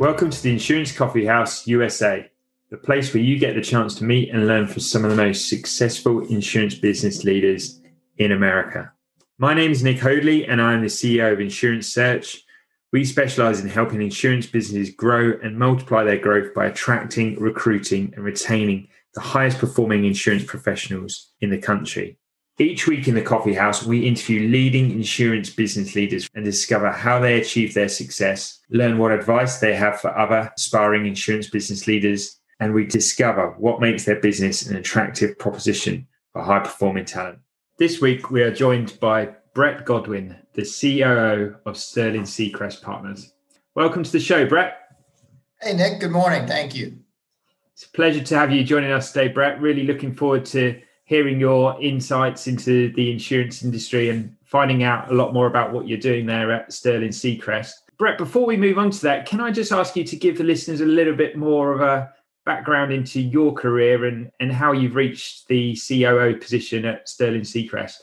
Welcome to the Insurance Coffee House USA, the place where you get the chance to meet and learn from some of the most successful insurance business leaders in America. My name is Nick Hoadley, and I am the CEO of Insurance Search. We specialize in helping insurance businesses grow and multiply their growth by attracting, recruiting, and retaining the highest performing insurance professionals in the country. Each week in the coffee house, we interview leading insurance business leaders and discover how they achieve their success, learn what advice they have for other aspiring insurance business leaders, and we discover what makes their business an attractive proposition for high performing talent. This week, we are joined by Brett Godwin, the COO of Sterling Seacrest Partners. Welcome to the show, Brett. Hey, Nick. Good morning. Thank you. It's a pleasure to have you joining us today, Brett. Really looking forward to hearing your insights into the insurance industry and finding out a lot more about what you're doing there at Sterling Seacrest. Brett, before we move on to that, can I just ask you to give the listeners a little bit more of a background into your career and, and how you've reached the COO position at Sterling Seacrest?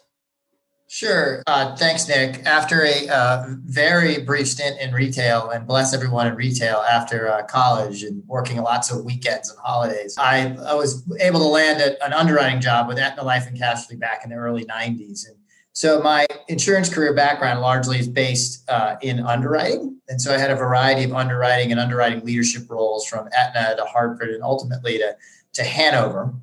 Sure. Uh, thanks, Nick. After a uh, very brief stint in retail, and bless everyone in retail after uh, college and working lots of weekends and holidays, I, I was able to land a, an underwriting job with Aetna Life and Casualty back in the early 90s. And so my insurance career background largely is based uh, in underwriting. And so I had a variety of underwriting and underwriting leadership roles from Aetna to Hartford and ultimately to, to Hanover.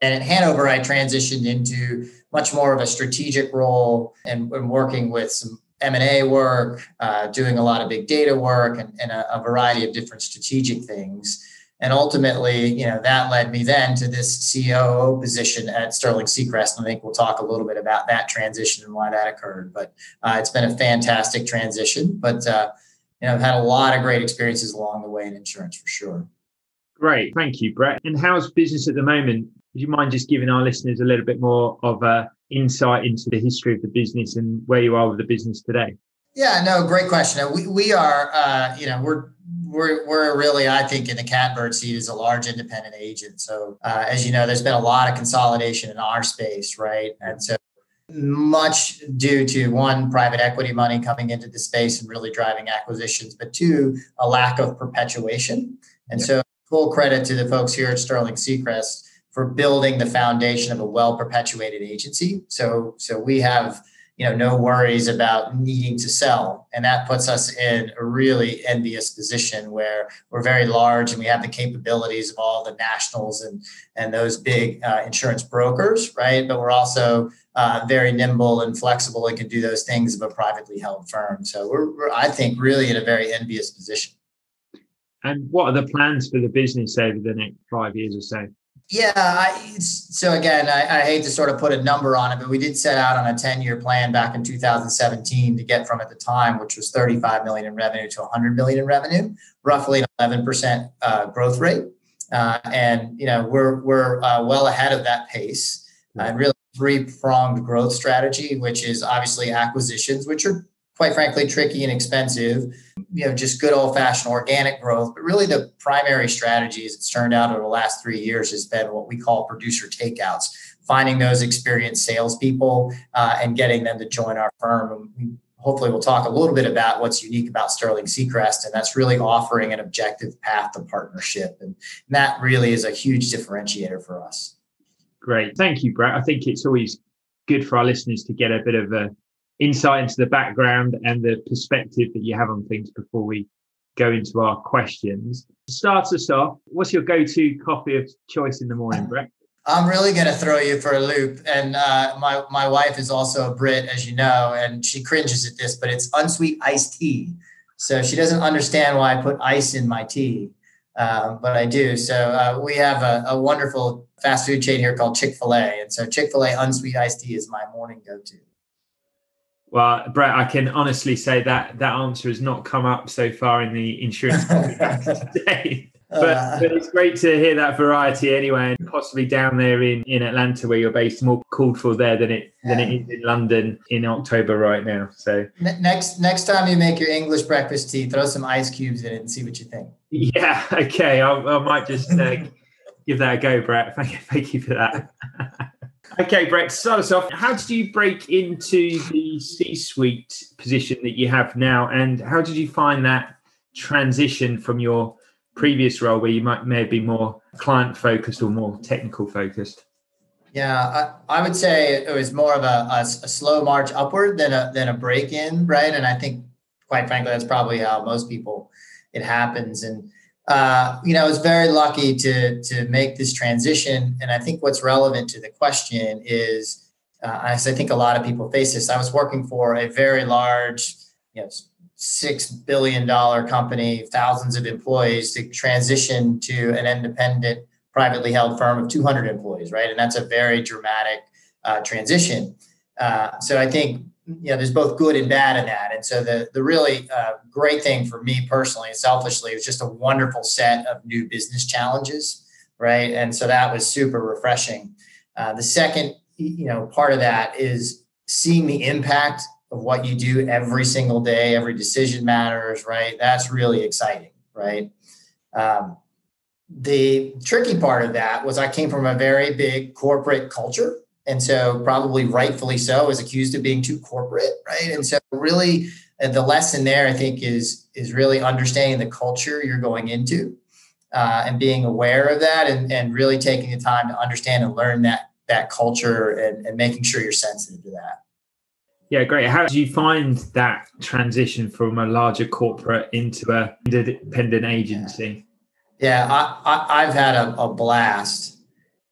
And at Hanover, I transitioned into much more of a strategic role and, working with some M&A work, uh, doing a lot of big data work and, and a, a, variety of different strategic things. And ultimately, you know, that led me then to this COO position at Sterling Seacrest. And I think we'll talk a little bit about that transition and why that occurred. But uh, it's been a fantastic transition. But, uh, you know, I've had a lot of great experiences along the way in insurance for sure. Great. Thank you, Brett. And how's business at the moment? Would you mind just giving our listeners a little bit more of a insight into the history of the business and where you are with the business today? Yeah, no, great question. We, we are, uh, you know, we're, we're, we're really, I think, in the catbird seat as a large independent agent. So, uh, as you know, there's been a lot of consolidation in our space, right? And so, much due to one, private equity money coming into the space and really driving acquisitions, but two, a lack of perpetuation. And yeah. so, full credit to the folks here at Sterling Seacrest for building the foundation of a well perpetuated agency. So so we have you know no worries about needing to sell. And that puts us in a really envious position where we're very large and we have the capabilities of all the nationals and and those big uh, insurance brokers right? But we're also uh, very nimble and flexible and can do those things of a privately held firm. So we're, we're i think really in a very envious position. And what are the plans for the business over the next five years or so yeah. I, so again, I, I, hate to sort of put a number on it, but we did set out on a 10 year plan back in 2017 to get from at the time, which was 35 million in revenue to 100 million in revenue, roughly an 11% uh, growth rate. Uh, and, you know, we're, we're uh, well ahead of that pace and really three pronged growth strategy, which is obviously acquisitions, which are quite frankly tricky and expensive you know just good old fashioned organic growth. But really the primary strategy as it's turned out over the last three years has been what we call producer takeouts finding those experienced salespeople uh, and getting them to join our firm. And hopefully we'll talk a little bit about what's unique about sterling seacrest and that's really offering an objective path to partnership. And that really is a huge differentiator for us. Great. Thank you brett. I think it's always good for our listeners to get a bit of a insight into the background and the perspective that you have on things before we go into our questions. To start us off, what's your go-to coffee of choice in the morning, Brett? I'm really going to throw you for a loop. And uh, my, my wife is also a Brit, as you know, and she cringes at this, but it's unsweet iced tea. So she doesn't understand why I put ice in my tea, uh, but I do. So uh, we have a, a wonderful fast food chain here called Chick fil A. And so Chick fil A unsweet iced tea is my morning go to. Well, Brett, I can honestly say that that answer has not come up so far in the insurance today. But, uh, but, it's great to hear that variety anyway, and possibly down there in, in Atlanta where you're based, more called for there than it than it is in London in October right now. So next next time you make your English breakfast tea, throw some ice cubes in it and see what you think. Yeah, okay, I, I might just uh, give that a go, Brett. Thank you, thank you for that. Okay, Brett, start us off. How did you break into the C suite position that you have now? And how did you find that transition from your previous role where you might may have been more client focused or more technical focused? Yeah, I, I would say it was more of a, a, a, slow march upward than a than a break in, right? And I think, quite frankly, that's probably how most people it happens. And uh, you know, I was very lucky to to make this transition. And I think what's relevant to the question is, uh, as I think a lot of people face this, I was working for a very large, you know, six billion dollar company, thousands of employees, to transition to an independent, privately held firm of 200 employees, right? And that's a very dramatic uh, transition. Uh, so I think you know there's both good and bad in that. And so the the really uh, great thing for me personally and selfishly was just a wonderful set of new business challenges right? And so that was super refreshing. Uh, the second you know part of that is seeing the impact of what you do every single day every decision matters right? That's really exciting right? Um, the tricky part of that was i came from a very big corporate culture and so probably rightfully so is accused of being too corporate right and so really uh, the lesson there i think is is really understanding the culture you're going into uh, and being aware of that and, and really taking the time to understand and learn that that culture and, and making sure you're sensitive to that yeah, great. How do you find that transition from a larger corporate into a independent agency? Yeah, yeah I, have had a, a blast.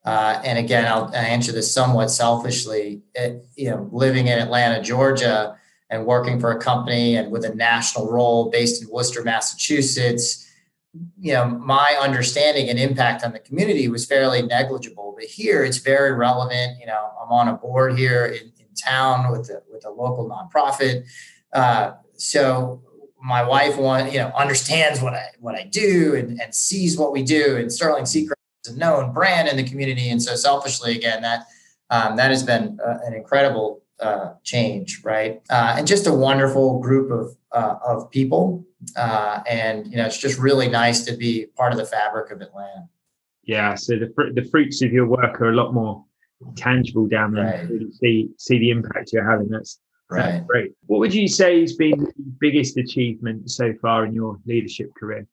Uh, and again, I'll answer this somewhat selfishly. It, you know, living in Atlanta, Georgia, and working for a company and with a national role based in Worcester, Massachusetts, you know, my understanding and impact on the community was fairly negligible. But here, it's very relevant. You know, I'm on a board here in, in town with a, with a local nonprofit. Uh, so my wife want you know understands what I what I do and, and sees what we do. And Sterling Seacrest a known brand in the community. And so selfishly, again, that um, that has been uh, an incredible uh, change, right? Uh, and just a wonderful group of uh, of people. Uh, and you know, it's just really nice to be part of the fabric of Atlanta. Yeah. So the fr- the fruits of your work are a lot more tangible down there. Right. Really see see the impact you're having. That's right. That's great. What would you say has been the biggest achievement so far in your leadership career?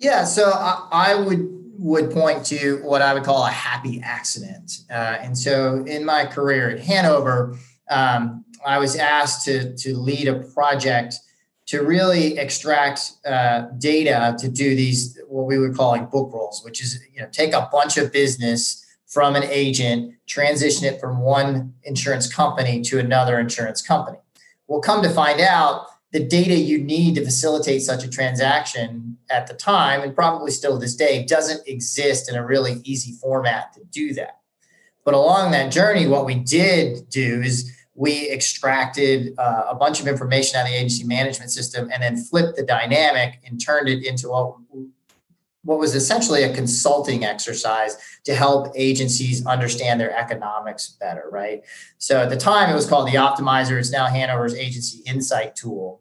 Yeah, so I, I would would point to what I would call a happy accident. Uh, and so in my career at Hanover, um, I was asked to, to lead a project to really extract uh, data to do these, what we would call like book rolls, which is, you know, take a bunch of business from an agent, transition it from one insurance company to another insurance company. We'll come to find out the data you need to facilitate such a transaction at the time, and probably still this day, doesn't exist in a really easy format to do that. But along that journey, what we did do is we extracted uh, a bunch of information out of the agency management system and then flipped the dynamic and turned it into what, what was essentially a consulting exercise to help agencies understand their economics better, right? So at the time, it was called the Optimizer. It's now Hanover's agency insight tool.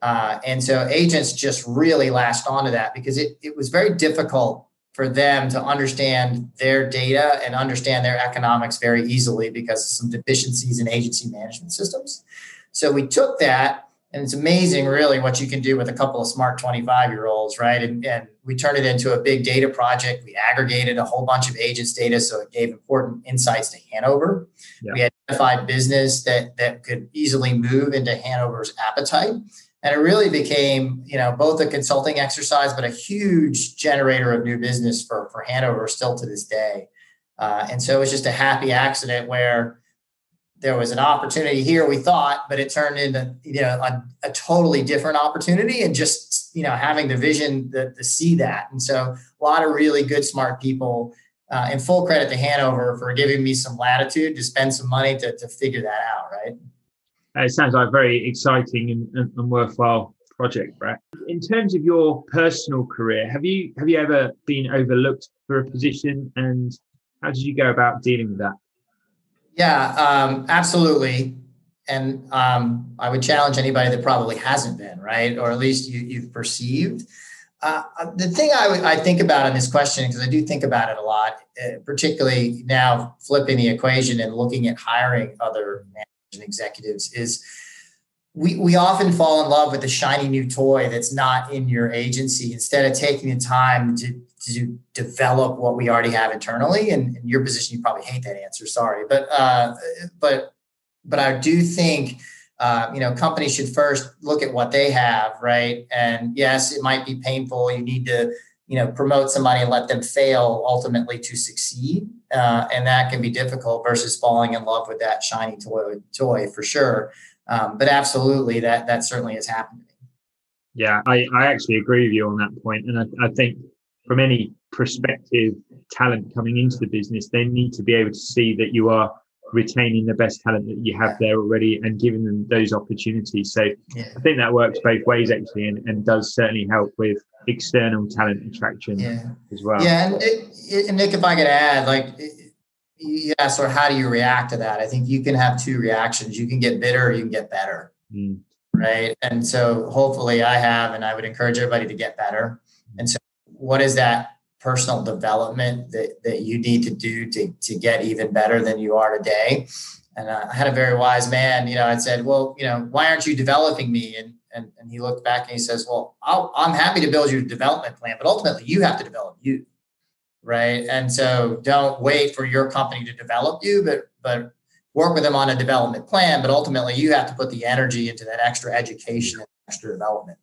Uh, and so agents just really latched onto that because it, it was very difficult for them to understand their data and understand their economics very easily because of some deficiencies in agency management systems. So we took that and it's amazing really what you can do with a couple of smart 25 year olds right and, and we turned it into a big data project we aggregated a whole bunch of agents data so it gave important insights to hanover yeah. we identified business that that could easily move into hanover's appetite and it really became you know both a consulting exercise but a huge generator of new business for for hanover still to this day. Uh, and so it was just a happy accident where there was an opportunity here we thought but it turned into you know a, a totally different opportunity and just you know having the vision to, to see that. And so a lot of really good smart people uh, and full credit to hanover for giving me some latitude to spend some money to, to figure that out right it sounds like a very exciting and, and, and worthwhile project, Brett. In terms of your personal career, have you have you ever been overlooked for a position, and how did you go about dealing with that? Yeah, um, absolutely. And um, I would challenge anybody that probably hasn't been, right? Or at least you, have perceived. Uh, the thing I, I think about in this question, because I do think about it a lot, uh, particularly now flipping the equation and looking at hiring other executives, is we, we often fall in love with the shiny new toy that's not in your agency instead of taking the time to, to develop what we already have internally. And in your position, you probably hate that answer. Sorry, but uh, but but I do think uh, you know companies should first look at what they have, right? And yes, it might be painful. You need to you know promote somebody and let them fail ultimately to succeed, uh, and that can be difficult versus falling in love with that shiny toy toy for sure. Um, but absolutely, that that certainly has happened. Yeah, I, I actually agree with you on that point, and I, I think from any prospective talent coming into the business, they need to be able to see that you are retaining the best talent that you have there already and giving them those opportunities. So yeah. I think that works both ways actually and, and does certainly help with external talent attraction yeah. as well. Yeah. And, it, and, Nick, if I could add, like, yeah, so how do you react to that? I think you can have two reactions. You can get bitter or you can get better. Mm. Right. And so hopefully I have, and I would encourage everybody to get better. And so what is that personal development that, that you need to do to, to get even better than you are today. And uh, I had a very wise man, you know, I said, well, you know, why aren't you developing me? And, and, and he looked back and he says, well, i am happy to build your development plan, but ultimately you have to develop you. Right. And so don't wait for your company to develop you, but, but work with them on a development plan. But ultimately you have to put the energy into that extra education and extra development.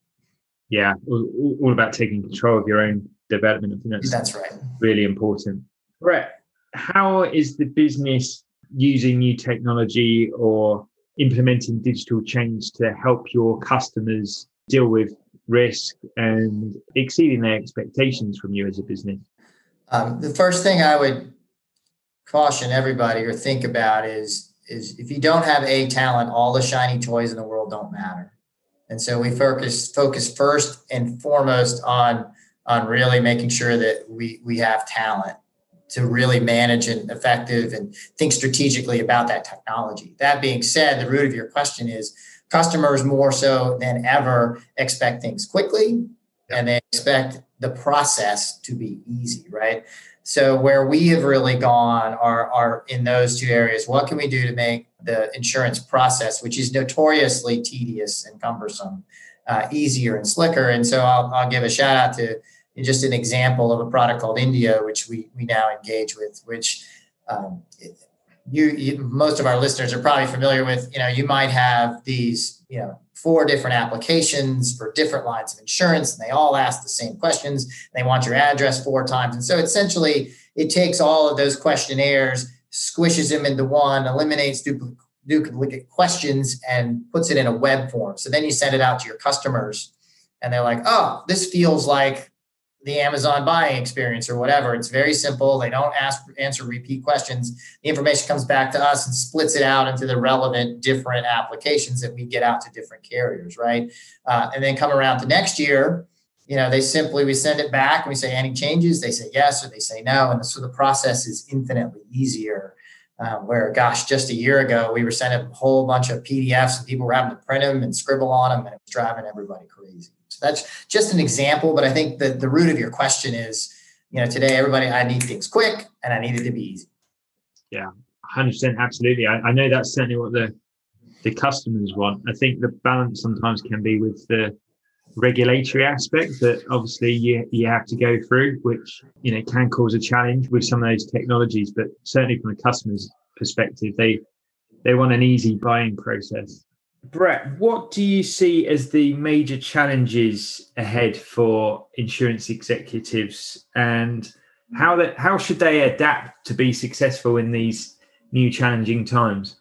Yeah. All about taking control of your own development. I think that's, that's right. Really important. Brett, how is the business using new technology or implementing digital change to help your customers deal with risk and exceeding their expectations from you as a business? Um, the first thing I would caution everybody or think about is is if you don't have a talent, all the shiny toys in the world don't matter. And so we focus focus first and foremost on on really making sure that we we have talent to really manage and effective and think strategically about that technology. That being said, the root of your question is customers more so than ever expect things quickly and they expect the process to be easy, right? So where we have really gone are, are in those two areas. What can we do to make the insurance process, which is notoriously tedious and cumbersome, uh, easier and slicker? And so I'll, I'll give a shout out to just an example of a product called Indio, which we we now engage with, which um, you, you, most of our listeners are probably familiar with. You know, you might have these you know four different applications for different lines of insurance, and they all ask the same questions. They want your address four times, and so essentially, it takes all of those questionnaires, squishes them into one, eliminates duplicate duplicate questions, and puts it in a web form. So then you send it out to your customers, and they're like, "Oh, this feels like." The Amazon buying experience or whatever. It's very simple. They don't ask answer repeat questions. The information comes back to us and splits it out into the relevant different applications that we get out to different carriers, right? Uh, and then come around to next year, you know, they simply we send it back and we say any changes. They say yes or they say no, and so the process is infinitely easier. Um, where gosh, just a year ago we were sending a whole bunch of PDFs and people were having to print them and scribble on them, and it was driving everybody crazy. So that's just an example, but I think the, the root of your question is, you know, today everybody, I need things quick and I need it to be easy. Yeah, 100%. Absolutely. I, I know that's certainly what the, the customers want. I think the balance sometimes can be with the regulatory aspect that obviously you, you have to go through, which, you know, can cause a challenge with some of those technologies, but certainly from a customer's perspective, they, they want an easy buying process. Brett, what do you see as the major challenges ahead for insurance executives and how that how should they adapt to be successful in these new challenging times?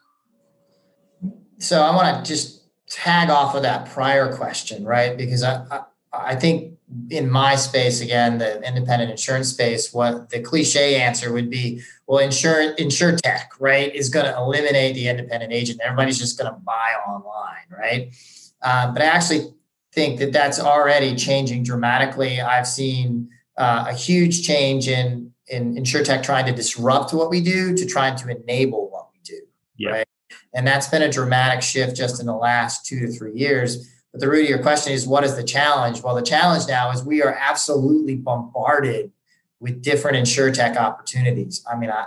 So I want to just tag off of that prior question, right? Because I, I, I think in my space, again, the independent insurance space, what the cliche answer would be, well, insure, insurtech, right, is going to eliminate the independent agent. Everybody's just going to buy online, right? Uh, but I actually think that that's already changing dramatically. I've seen uh, a huge change in in insurtech trying to disrupt what we do to trying to enable what we do. Yeah. Right. And that's been a dramatic shift just in the last two to three years. But the root of your question is what is the challenge? Well, the challenge now is we are absolutely bombarded with different insurtech opportunities. I mean, I,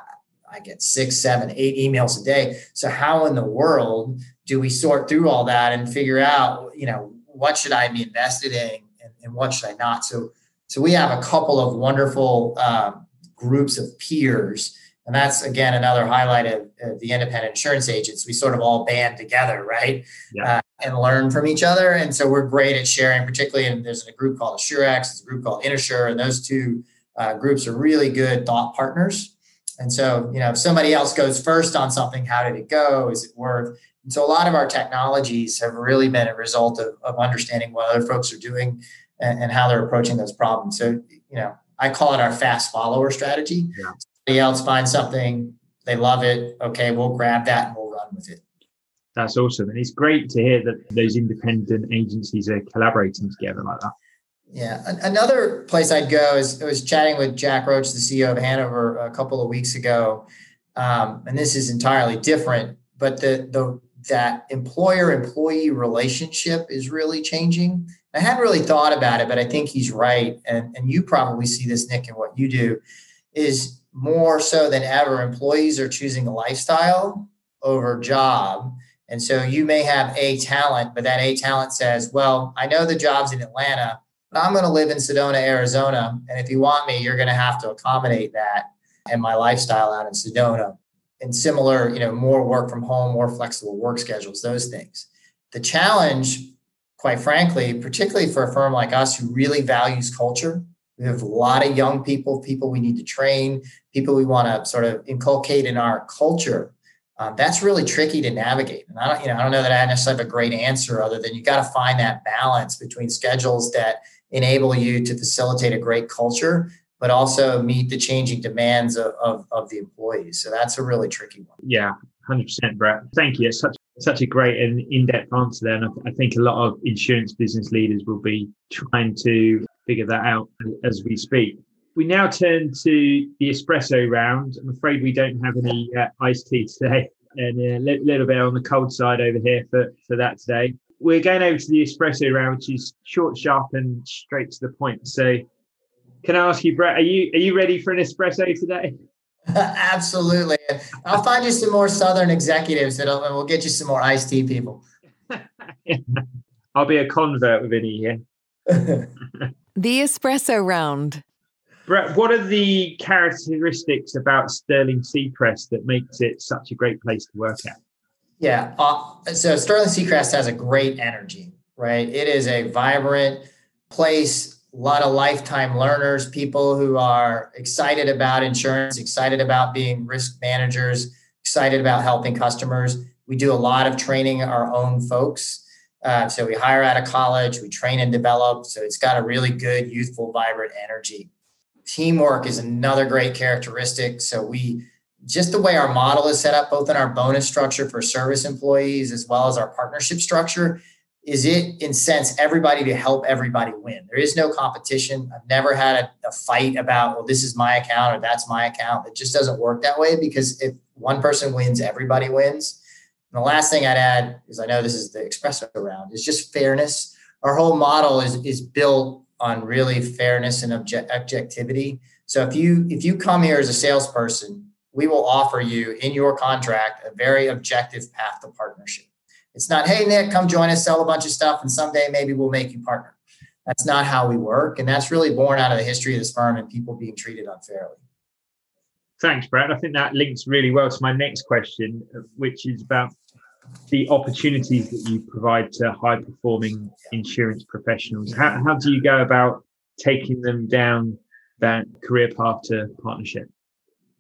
I get six, seven, eight emails a day. So how in the world do we sort through all that and figure out, you know, what should I be invested in and, and what should I not? So, so we have a couple of wonderful um, groups of peers. And that's again another highlight of, of, the independent insurance agents. We sort of all band together, right, yeah. uh, and learn from each other. And so we're great at sharing. Particularly, and there's a group called AssureX, there's a group called Intersure, and those two uh, groups are really good thought partners. And so, you know, if somebody else goes first on something, how did it go? Is it worth? And so, a lot of our technologies have really been a result of, of understanding what other folks are doing and, and how they're approaching those problems. So, you know, I call it our fast follower strategy. Yeah. Else finds something, they love it. Okay, we'll grab that and we'll run with it. That's awesome. And it's great to hear that those independent agencies are collaborating together like that. Yeah. Another place I'd go is I was chatting with Jack Roche, the CEO of Hanover, a couple of weeks ago. Um, and this is entirely different, but the the that employer employee relationship is really changing. I hadn't really thought about it, but I think he's right. And, and you probably see this, Nick, in what you do is more so than ever, employees are choosing a lifestyle over job. And so you may have a talent, but that a talent says, well, I know the job's in Atlanta, but I'm going to live in Sedona, Arizona. And if you want me, you're going to have to accommodate that and my lifestyle out in Sedona and similar, you know, more work from home, more flexible work schedules, those things. The challenge, quite frankly, particularly for a firm like us who really values culture, we have a lot of young people, people we need to train, people we want to sort of inculcate in our culture. Um, that's really tricky to navigate. And I don't, you know, I don't know that I necessarily have a great answer other than you got to find that balance between schedules that enable you to facilitate a great culture, but also meet the changing demands of, of, of the employees. So that's a really tricky one. Yeah, 100%, Brett. Thank you. It's such, such a great and in-depth answer there. And I, I think a lot of insurance business leaders will be trying to figure that out as we speak. We now turn to the espresso round. I'm afraid we don't have any uh, iced tea today and a little bit on the cold side over here for, for that today. We're going over to the espresso round, which is short, sharp, and straight to the point. So can I ask you, Brett, are you are you ready for an espresso today? Absolutely. I'll find you some more Southern executives and we'll get you some more iced tea people. I'll be a convert within a year. the espresso round. Brett, what are the characteristics about Sterling Seacrest that makes it such a great place to work at? Yeah. Uh, so Sterling Seacrest has a great energy, right? It is a vibrant place a lot of lifetime learners, people who are excited about insurance, excited about being risk managers, excited about helping customers. We do a lot of training our own folks. Uh, so we hire out of college, we train and develop. So it's got a really good, youthful, vibrant energy. Teamwork is another great characteristic. So we just the way our model is set up, both in our bonus structure for service employees as well as our partnership structure, is it incents everybody to help everybody win. There is no competition. I've never had a, a, fight about, well, this is my account or that's my account. It just doesn't work that way because if one person wins, everybody wins. The last thing I'd add, is I know this is the espresso round, is just fairness. Our whole model is, is built on really fairness and object, objectivity. So if you if you come here as a salesperson, we will offer you in your contract a very objective path to partnership. It's not, hey, Nick, come join us, sell a bunch of stuff, and someday maybe we'll make you partner. That's not how we work. And that's really born out of the history of this firm and people being treated unfairly. Thanks, Brad. I think that links really well to my next question, which is about the opportunities that you provide to high performing insurance professionals. How, how do you go about taking them down that career path to partnership?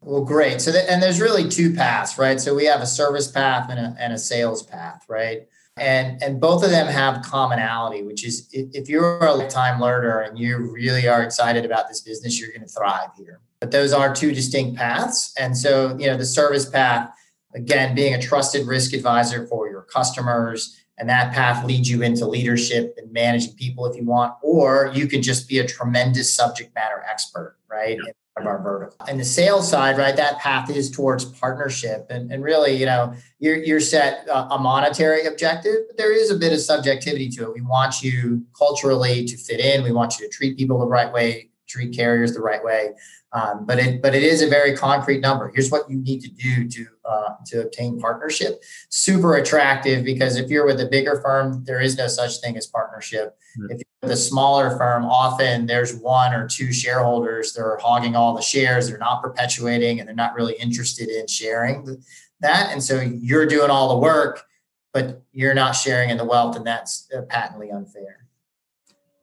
Well, great. So, and there's really two paths, right? So we have a service path and a, and a sales path, right? And, and both of them have commonality, which is if you're a lifetime learner and you really are excited about this business, you're going to thrive here. But those are two distinct paths. And so, you know, the service path, again, being a trusted risk advisor for your customers, and that path leads you into leadership and managing people if you want, or you can just be a tremendous subject matter expert, right? Yeah of our vertical. And the sales side, right, that path is towards partnership. And, and really, you know, you're, you're set a monetary objective, but there is a bit of subjectivity to it. We want you culturally to fit in. We want you to treat people the right way, treat carriers the right way. Um, but it but it is a very concrete number. Here's what you need to do to uh, to obtain partnership. Super attractive because if you're with a bigger firm, there is no such thing as partnership. Mm-hmm. If you're with a smaller firm, often there's one or two shareholders that are hogging all the shares. They're not perpetuating and they're not really interested in sharing that. And so you're doing all the work, but you're not sharing in the wealth, and that's uh, patently unfair.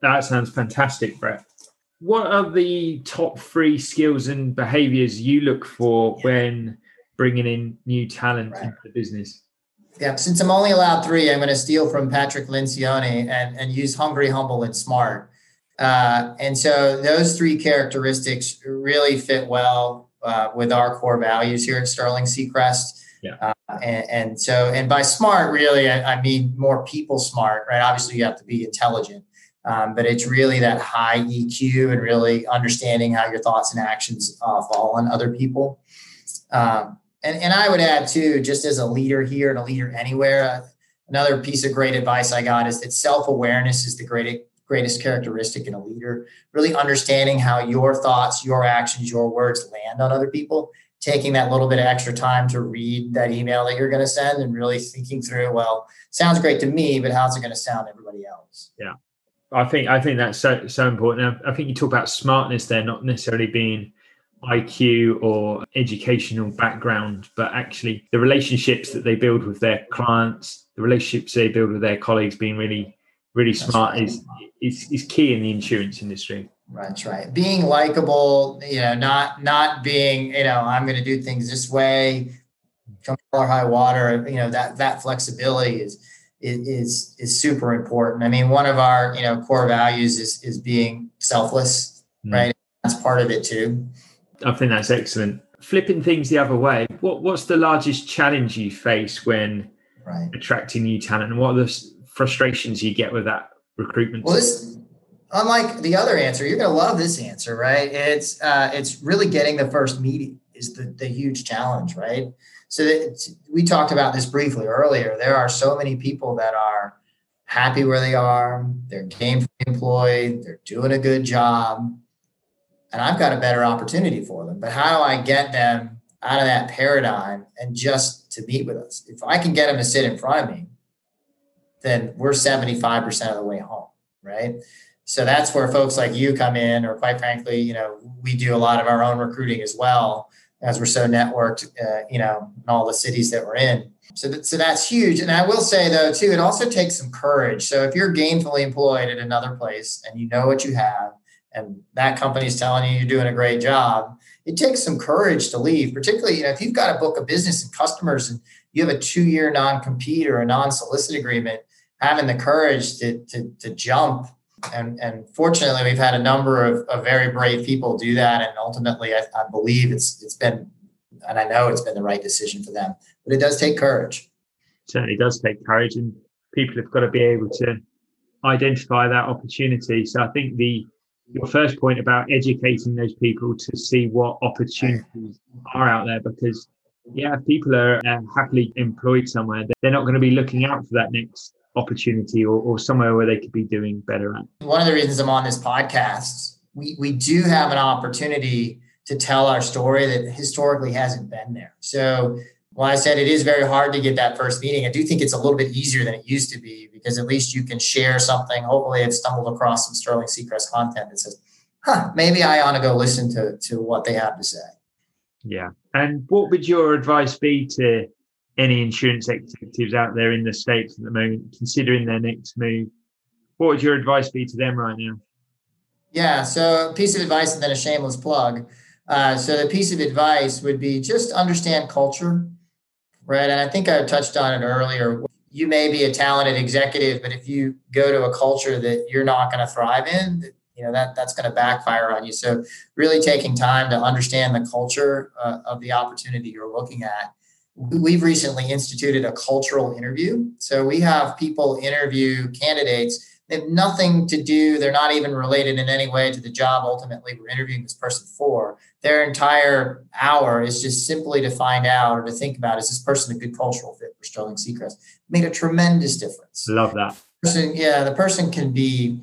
That sounds fantastic, Brett what are the top three skills and behaviors you look for when bringing in new talent right. into the business? Yeah, since I'm only allowed three, I'm going to steal from Patrick Lencioni and, and use hungry, humble, and smart. Uh, and so those three characteristics really fit well uh, with our core values here at Sterling Seacrest. Yeah. Uh, and, and, so, and by smart, really, I, I mean more people smart, right? Obviously, you have to be intelligent. Um, but it's really that high EQ and really understanding how your thoughts and actions uh, fall on other people. Um, and, and I would add too, just as a leader here and a leader anywhere, uh, another piece of great advice I got is that self awareness is the greatest greatest characteristic in a leader. Really understanding how your thoughts, your actions, your words land on other people. Taking that little bit of extra time to read that email that you're going to send and really thinking through, well, sounds great to me, but how's it going to sound to everybody else? Yeah. I think I think that's so so important. I think you talk about smartness there, not necessarily being IQ or educational background, but actually the relationships that they build with their clients, the relationships they build with their colleagues, being really really smart right. is, is is key in the insurance industry. That's right. Being likable, you know, not not being, you know, I'm going to do things this way, come or high water. You know that that flexibility is is is super important. I mean, one of our you know core values is is being selfless, mm. right? That's part of it too. I think that's excellent. Flipping things the other way, what what's the largest challenge you face when right. attracting new talent, and what are the frustrations you get with that recruitment? Well, this, unlike the other answer, you're going to love this answer, right? It's uh, it's really getting the first meeting is the the huge challenge, right? So we talked about this briefly earlier. There are so many people that are happy where they are, they're gainfully employed, they're doing a good job, and I've got a better opportunity for them. But how do I get them out of that paradigm and just to meet with us? If I can get them to sit in front of me, then we're 75% of the way home, right? So that's where folks like you come in, or quite frankly, you know, we do a lot of our own recruiting as well as we're so networked, uh, you know, in all the cities that we're in. So, that, so that's huge. And I will say though, too, it also takes some courage. So if you're gainfully employed at another place and you know what you have, and that company's telling you you're doing a great job, it takes some courage to leave. Particularly, you know, if you've got a book of business and customers, and you have a two-year non-compete or a non-solicit agreement, having the courage to to, to jump and and fortunately we've had a number of, of very brave people do that. And ultimately I, I, believe it's it's been and i know it's been the right decision for them but it does take courage. Certainly does take courage and people have got to be able to identify that opportunity. So i think the your first point about educating those people to see what opportunities are out there because yeah people are uh, happily employed somewhere they're not going to be looking out for that next opportunity or, or somewhere where they could be doing better at? One of the reasons I'm on this podcast, we, we do have an opportunity to tell our story that historically hasn't been there. So while I said it is very hard to get that first meeting, I do think it's a little bit easier than it used to be because at least you can share something. Hopefully, I've stumbled across some Sterling Seacrest content that says, huh, maybe I ought to go listen to, to what they have to say. Yeah. And what would your advice be to any insurance executives out there in the States at the moment considering their next move. What would your advice be to them right now? Yeah, so a piece of advice and then a shameless plug. Uh, so the piece of advice would be just understand culture, right? And I think I touched on it earlier. you may be a talented executive, but if you go to a culture that you're not going to thrive in, you know that that's going to backfire on you. So really taking time to understand the culture uh, of the opportunity you're looking at. We've recently instituted a cultural interview. So we have people interview candidates they have nothing to do. They're not even related in any way to the job ultimately we're interviewing this person for. Their entire hour is just simply to find out or to think about is this person a good cultural fit for Sterling Seacrest? Made a tremendous difference. Love that. Person, yeah, the person can be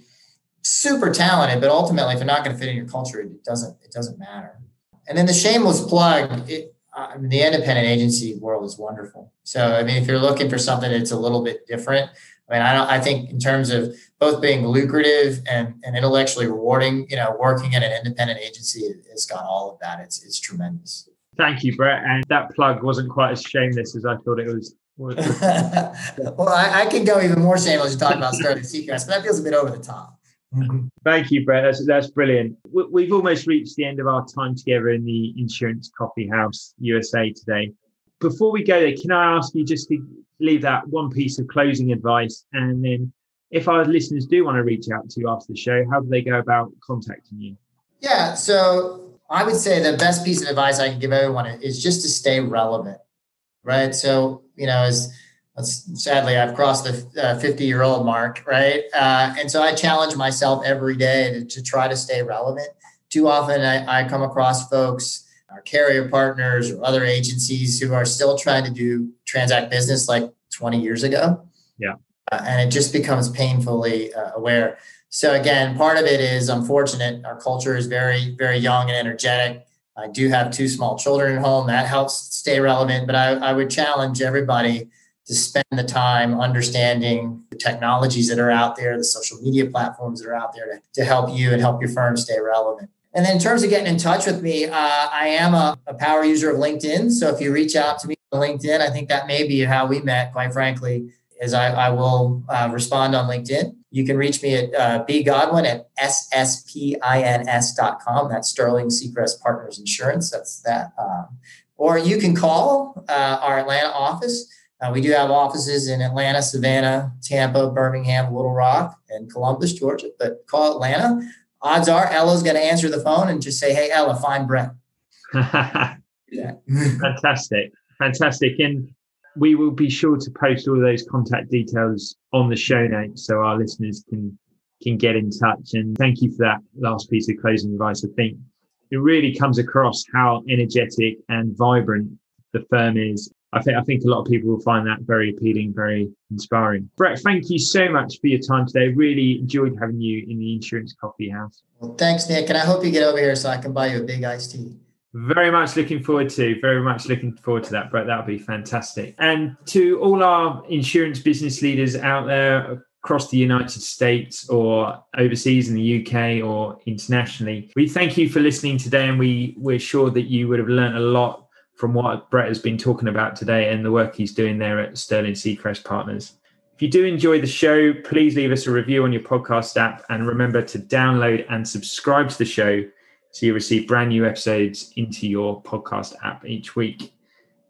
super talented, but ultimately, if they're not going to fit in your culture, it doesn't it doesn't matter. And then the shameless plug. It, I mean, the independent agency world is wonderful. So, I mean, if you're looking for something that's a little bit different, I mean, I don't. I think in terms of both being lucrative and, and intellectually rewarding, you know, working at an independent agency has got all of that. It's it's tremendous. Thank you, Brett. And that plug wasn't quite as shameless as I thought it was. well, I, I can go even more shameless to talk about Sterling Seacrest, but that feels a bit over the top. Mm-hmm. Thank you, Brett. That's, that's brilliant. We've almost reached the end of our time together in the Insurance Coffee House USA today. Before we go there, can I ask you just to leave that one piece of closing advice. And then if our listeners do want to reach out to you after the show, how do they go about contacting you? Yeah. So I would say the best piece of advice I can give everyone is just to stay relevant. Right. So, you know, as sadly I've crossed the 50 uh, year old mark. Right. Uh, and so I challenge myself every day to, to try to stay relevant. Too often I, I come across folks our carrier partners or other agencies who are still trying to do transact business like 20 years ago. Yeah. Uh, and it just becomes painfully uh, aware. So again, part of it is unfortunate. Our culture is very, very young and energetic. I do have two small children at home. That helps stay relevant. But I, I would challenge everybody to spend the time understanding the technologies that are out there, the social media platforms that are out there to, to help you and help your firm stay relevant. And then in terms of getting in touch with me, uh, I am a, a, power user of LinkedIn. So if you reach out to me on LinkedIn, I think that may be how we met, quite frankly, is I, I will uh, respond on LinkedIn. You can reach me at uh, bgodwin at sspins.com. That's Sterling Seacrest Partners Insurance. That's that. Um, or you can call uh, our Atlanta office. Uh, we do have offices in Atlanta, Savannah, Tampa, Birmingham, Little Rock, and Columbus, Georgia. But call Atlanta odds are Ella's going to answer the phone and just say, "Hey, Ella, find Brett." Fantastic, fantastic, and we will be sure to post all those contact details on the show notes so our listeners can can get in touch. And thank you for that last piece of closing advice. I think it really comes across how energetic and vibrant the firm is I think I think a lot of people will find that very appealing, very inspiring. Brett, thank you so much for your time today. Really enjoyed having you in the Insurance Coffee House. Well, thanks, Nick, and I hope you get over here so I can buy you a big iced tea. Very much looking forward to. Very much looking forward to that, Brett. That would be fantastic. And to all our insurance business leaders out there across the United States or overseas in the UK or internationally, we thank you for listening today, and we we're sure that you would have learned a lot from what Brett has been talking about today and the work he's doing there at Sterling Seacrest Partners. If you do enjoy the show, please leave us a review on your podcast app and remember to download and subscribe to the show so you receive brand new episodes into your podcast app each week.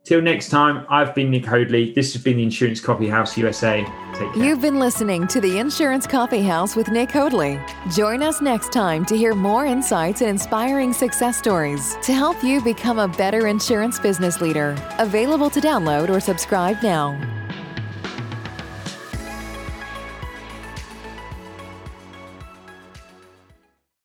Till next time, I've been Nick Hoadley. This has been the Insurance Coffee House USA. Take care. You've been listening to the Insurance Coffee House with Nick Hoadley. Join us next time to hear more insights and inspiring success stories to help you become a better insurance business leader. Available to download or subscribe now.